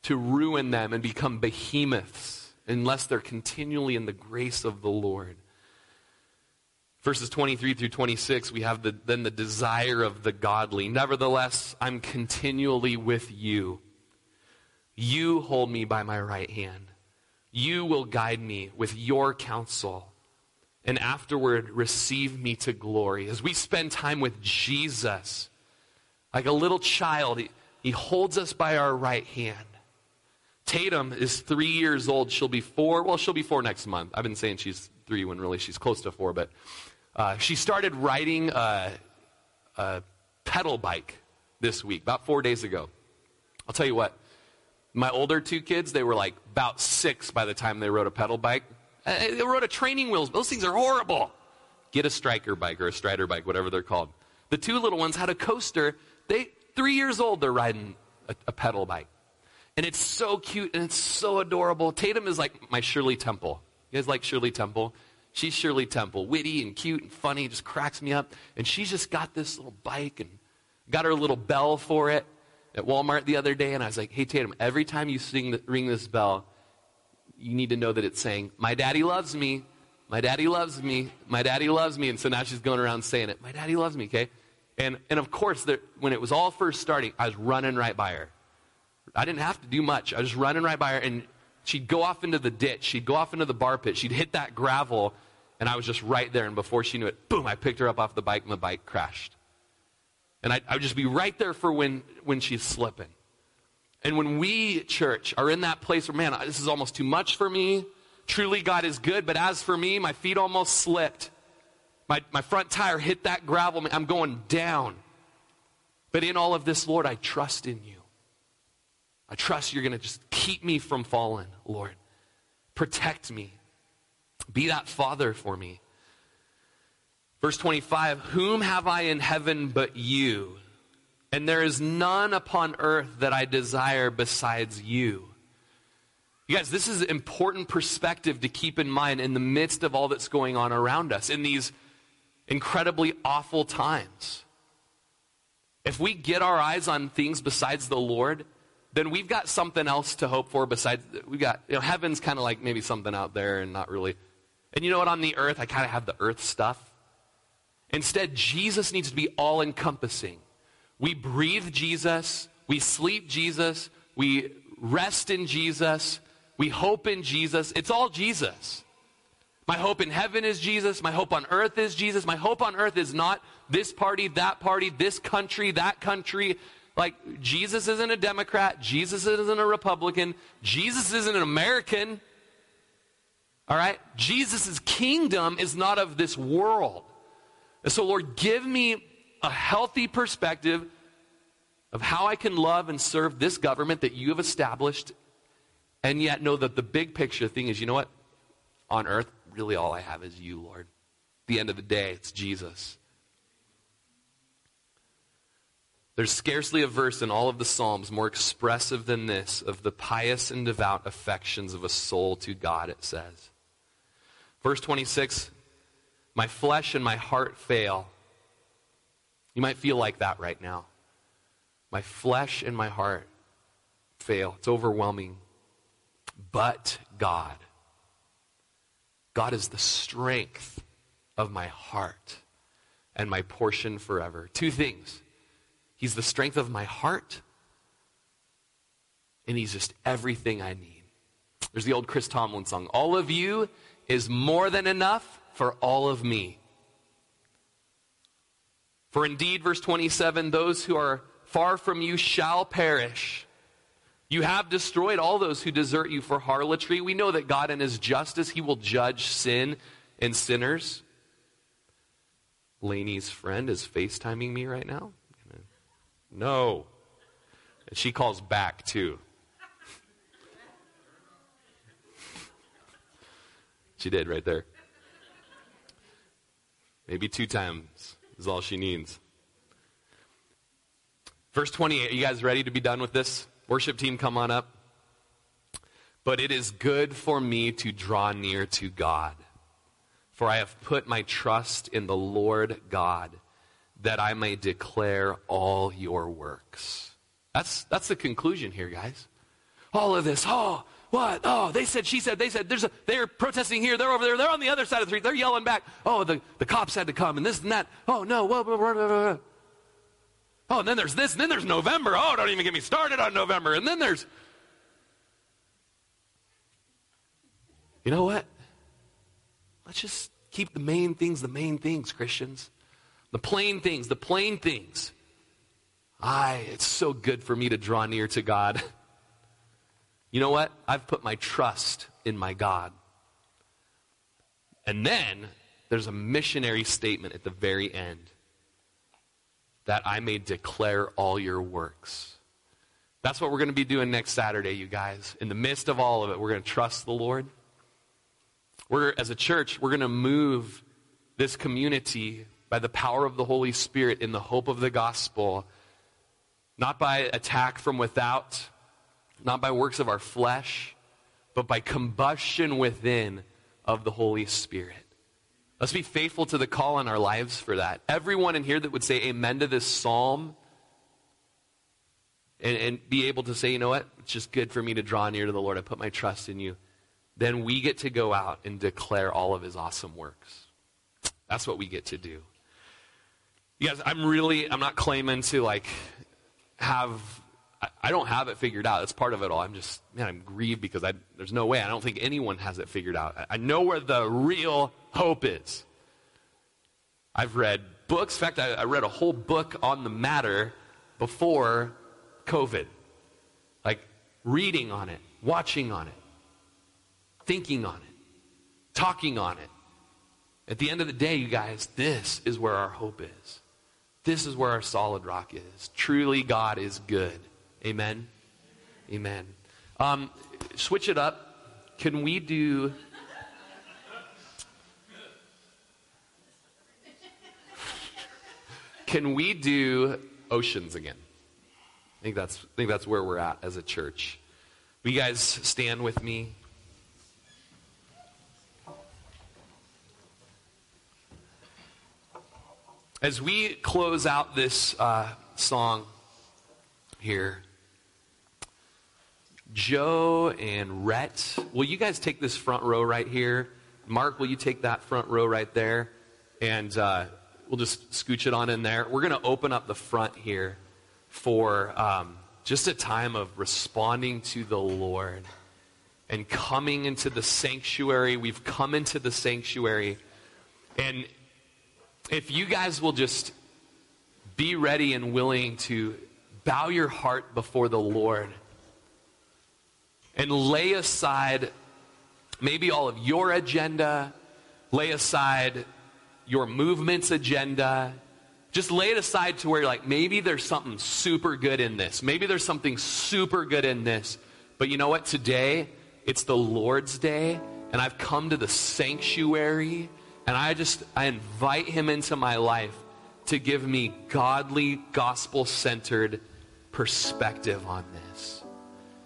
to ruin them and become behemoths unless they're continually in the grace of the Lord. Verses 23 through 26, we have the, then the desire of the godly. Nevertheless, I'm continually with you. You hold me by my right hand. You will guide me with your counsel. And afterward, receive me to glory. As we spend time with Jesus, like a little child, he, he holds us by our right hand. Tatum is three years old. She'll be four. Well, she'll be four next month. I've been saying she's three when really she's close to four, but uh, she started riding a, a pedal bike this week, about four days ago. I'll tell you what, my older two kids, they were like about six by the time they rode a pedal bike. Uh, they rode a training wheels. Those things are horrible. Get a striker bike or a strider bike, whatever they're called. The two little ones had a coaster. They three years old. They're riding a, a pedal bike, and it's so cute and it's so adorable. Tatum is like my Shirley Temple. You guys like Shirley Temple? She's Shirley Temple, witty and cute and funny, just cracks me up. And she's just got this little bike and got her little bell for it at Walmart the other day. And I was like, hey, Tatum, every time you sing the, ring this bell, you need to know that it's saying, my daddy loves me. My daddy loves me. My daddy loves me. And so now she's going around saying it. My daddy loves me, okay? And, and of course, there, when it was all first starting, I was running right by her. I didn't have to do much. I was running right by her, and she'd go off into the ditch. She'd go off into the bar pit. She'd hit that gravel, and I was just right there. And before she knew it, boom, I picked her up off the bike, and the bike crashed. And I, I would just be right there for when, when she's slipping. And when we, church, are in that place where, man, this is almost too much for me. Truly, God is good, but as for me, my feet almost slipped. My, my front tire hit that gravel. I'm going down. But in all of this, Lord, I trust in you. I trust you're going to just keep me from falling, Lord. Protect me. Be that father for me. Verse 25 Whom have I in heaven but you? And there is none upon earth that I desire besides you. You guys, this is an important perspective to keep in mind in the midst of all that's going on around us in these incredibly awful times. If we get our eyes on things besides the Lord, then we've got something else to hope for besides, we've got, you know, heaven's kind of like maybe something out there and not really. And you know what, on the earth, I kind of have the earth stuff. Instead, Jesus needs to be all encompassing. We breathe Jesus, we sleep Jesus, we rest in Jesus, we hope in Jesus. It's all Jesus. My hope in heaven is Jesus. My hope on earth is Jesus. My hope on earth is not this party, that party, this country, that country. Like, Jesus isn't a Democrat. Jesus isn't a Republican. Jesus isn't an American. All right? Jesus' kingdom is not of this world. And so, Lord, give me a healthy perspective of how I can love and serve this government that you have established, and yet know that the big picture thing is you know what? On earth, really all I have is you, Lord. At the end of the day, it's Jesus. There's scarcely a verse in all of the Psalms more expressive than this of the pious and devout affections of a soul to God, it says. Verse 26 My flesh and my heart fail. You might feel like that right now. My flesh and my heart fail. It's overwhelming. But God, God is the strength of my heart and my portion forever. Two things. He's the strength of my heart, and He's just everything I need. There's the old Chris Tomlin song All of you is more than enough for all of me. For indeed, verse 27 those who are far from you shall perish. You have destroyed all those who desert you for harlotry. We know that God, in his justice, he will judge sin and sinners. Laney's friend is FaceTiming me right now. No. And she calls back, too. she did right there. Maybe two times is all she needs. Verse 28, you guys ready to be done with this? Worship team, come on up. But it is good for me to draw near to God, for I have put my trust in the Lord God, that I may declare all your works. That's, that's the conclusion here, guys. All of this, oh, what? Oh, they said, she said, they said, there's a, they're protesting here, they're over there, they're on the other side of the street, they're yelling back. Oh, the, the cops had to come and this and that. Oh, no, whoa, whoa, whoa, whoa, Oh, and then there's this, and then there's November. Oh, don't even get me started on November. And then there's. You know what? Let's just keep the main things the main things, Christians. The plain things, the plain things. I, it's so good for me to draw near to God. You know what? I've put my trust in my God. And then there's a missionary statement at the very end that I may declare all your works. That's what we're going to be doing next Saturday, you guys. In the midst of all of it, we're going to trust the Lord. We're, as a church, we're going to move this community by the power of the Holy Spirit in the hope of the gospel, not by attack from without, not by works of our flesh, but by combustion within of the Holy Spirit. Let's be faithful to the call on our lives for that. Everyone in here that would say amen to this psalm and, and, be able to say, you know what, it's just good for me to draw near to the Lord. I put my trust in you. Then we get to go out and declare all of his awesome works. That's what we get to do. You guys, I'm really, I'm not claiming to like have, I, I don't have it figured out. It's part of it all. I'm just, man, I'm grieved because I, there's no way. I don't think anyone has it figured out. I, I know where the real hope is. I've read books. In fact, I, I read a whole book on the matter before COVID. Like reading on it, watching on it, thinking on it, talking on it. At the end of the day, you guys, this is where our hope is. This is where our solid rock is. Truly, God is good. Amen. Amen. Um, switch it up. Can we do Can we do oceans again? I think that's, I think that's where we're at as a church. Will you guys stand with me? As we close out this uh, song here, Joe and Rhett, will you guys take this front row right here? Mark, will you take that front row right there? And uh, we'll just scooch it on in there. We're going to open up the front here for um, just a time of responding to the Lord and coming into the sanctuary. We've come into the sanctuary. And if you guys will just be ready and willing to bow your heart before the Lord and lay aside maybe all of your agenda, lay aside your movement's agenda. Just lay it aside to where you're like, maybe there's something super good in this. Maybe there's something super good in this. But you know what? Today, it's the Lord's day, and I've come to the sanctuary, and I just, I invite Him into my life to give me godly, gospel centered perspective on this.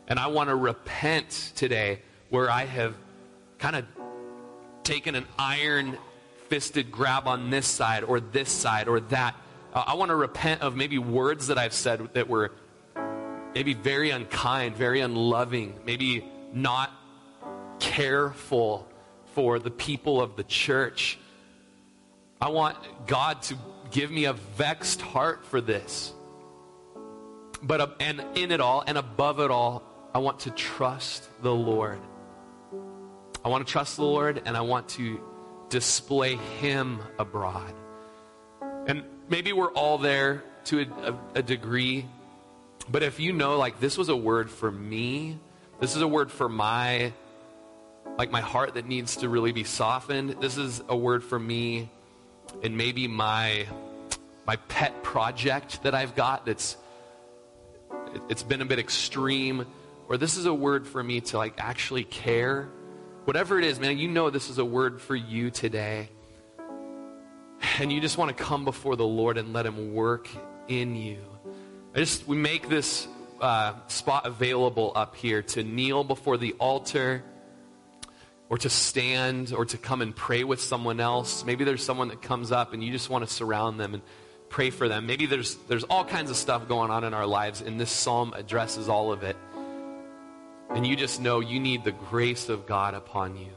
And I want to repent today where I have kind of taken an iron fisted grab on this side or this side or that. Uh, I want to repent of maybe words that I've said that were maybe very unkind, very unloving, maybe not careful for the people of the church. I want God to give me a vexed heart for this. But uh, and in it all and above it all, I want to trust the Lord. I want to trust the Lord and I want to display him abroad. And maybe we're all there to a, a, a degree, but if you know like this was a word for me, this is a word for my like my heart that needs to really be softened. This is a word for me and maybe my my pet project that I've got that's it's been a bit extreme or this is a word for me to like actually care. Whatever it is man you know this is a word for you today. And you just want to come before the lord and let him work in you. I just we make this uh, spot available up here to kneel before the altar or to stand or to come and pray with someone else. Maybe there's someone that comes up and you just want to surround them and pray for them. Maybe there's, there's all kinds of stuff going on in our lives, and this psalm addresses all of it. And you just know you need the grace of God upon you.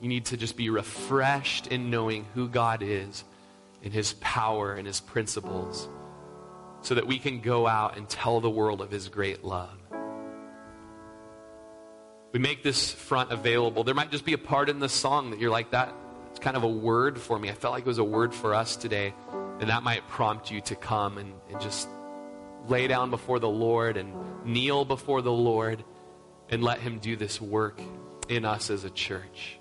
You need to just be refreshed in knowing who God is and his power and his principles so that we can go out and tell the world of his great love we make this front available. There might just be a part in the song that you're like, that it's kind of a word for me. I felt like it was a word for us today. And that might prompt you to come and, and just lay down before the Lord and kneel before the Lord and let Him do this work in us as a church.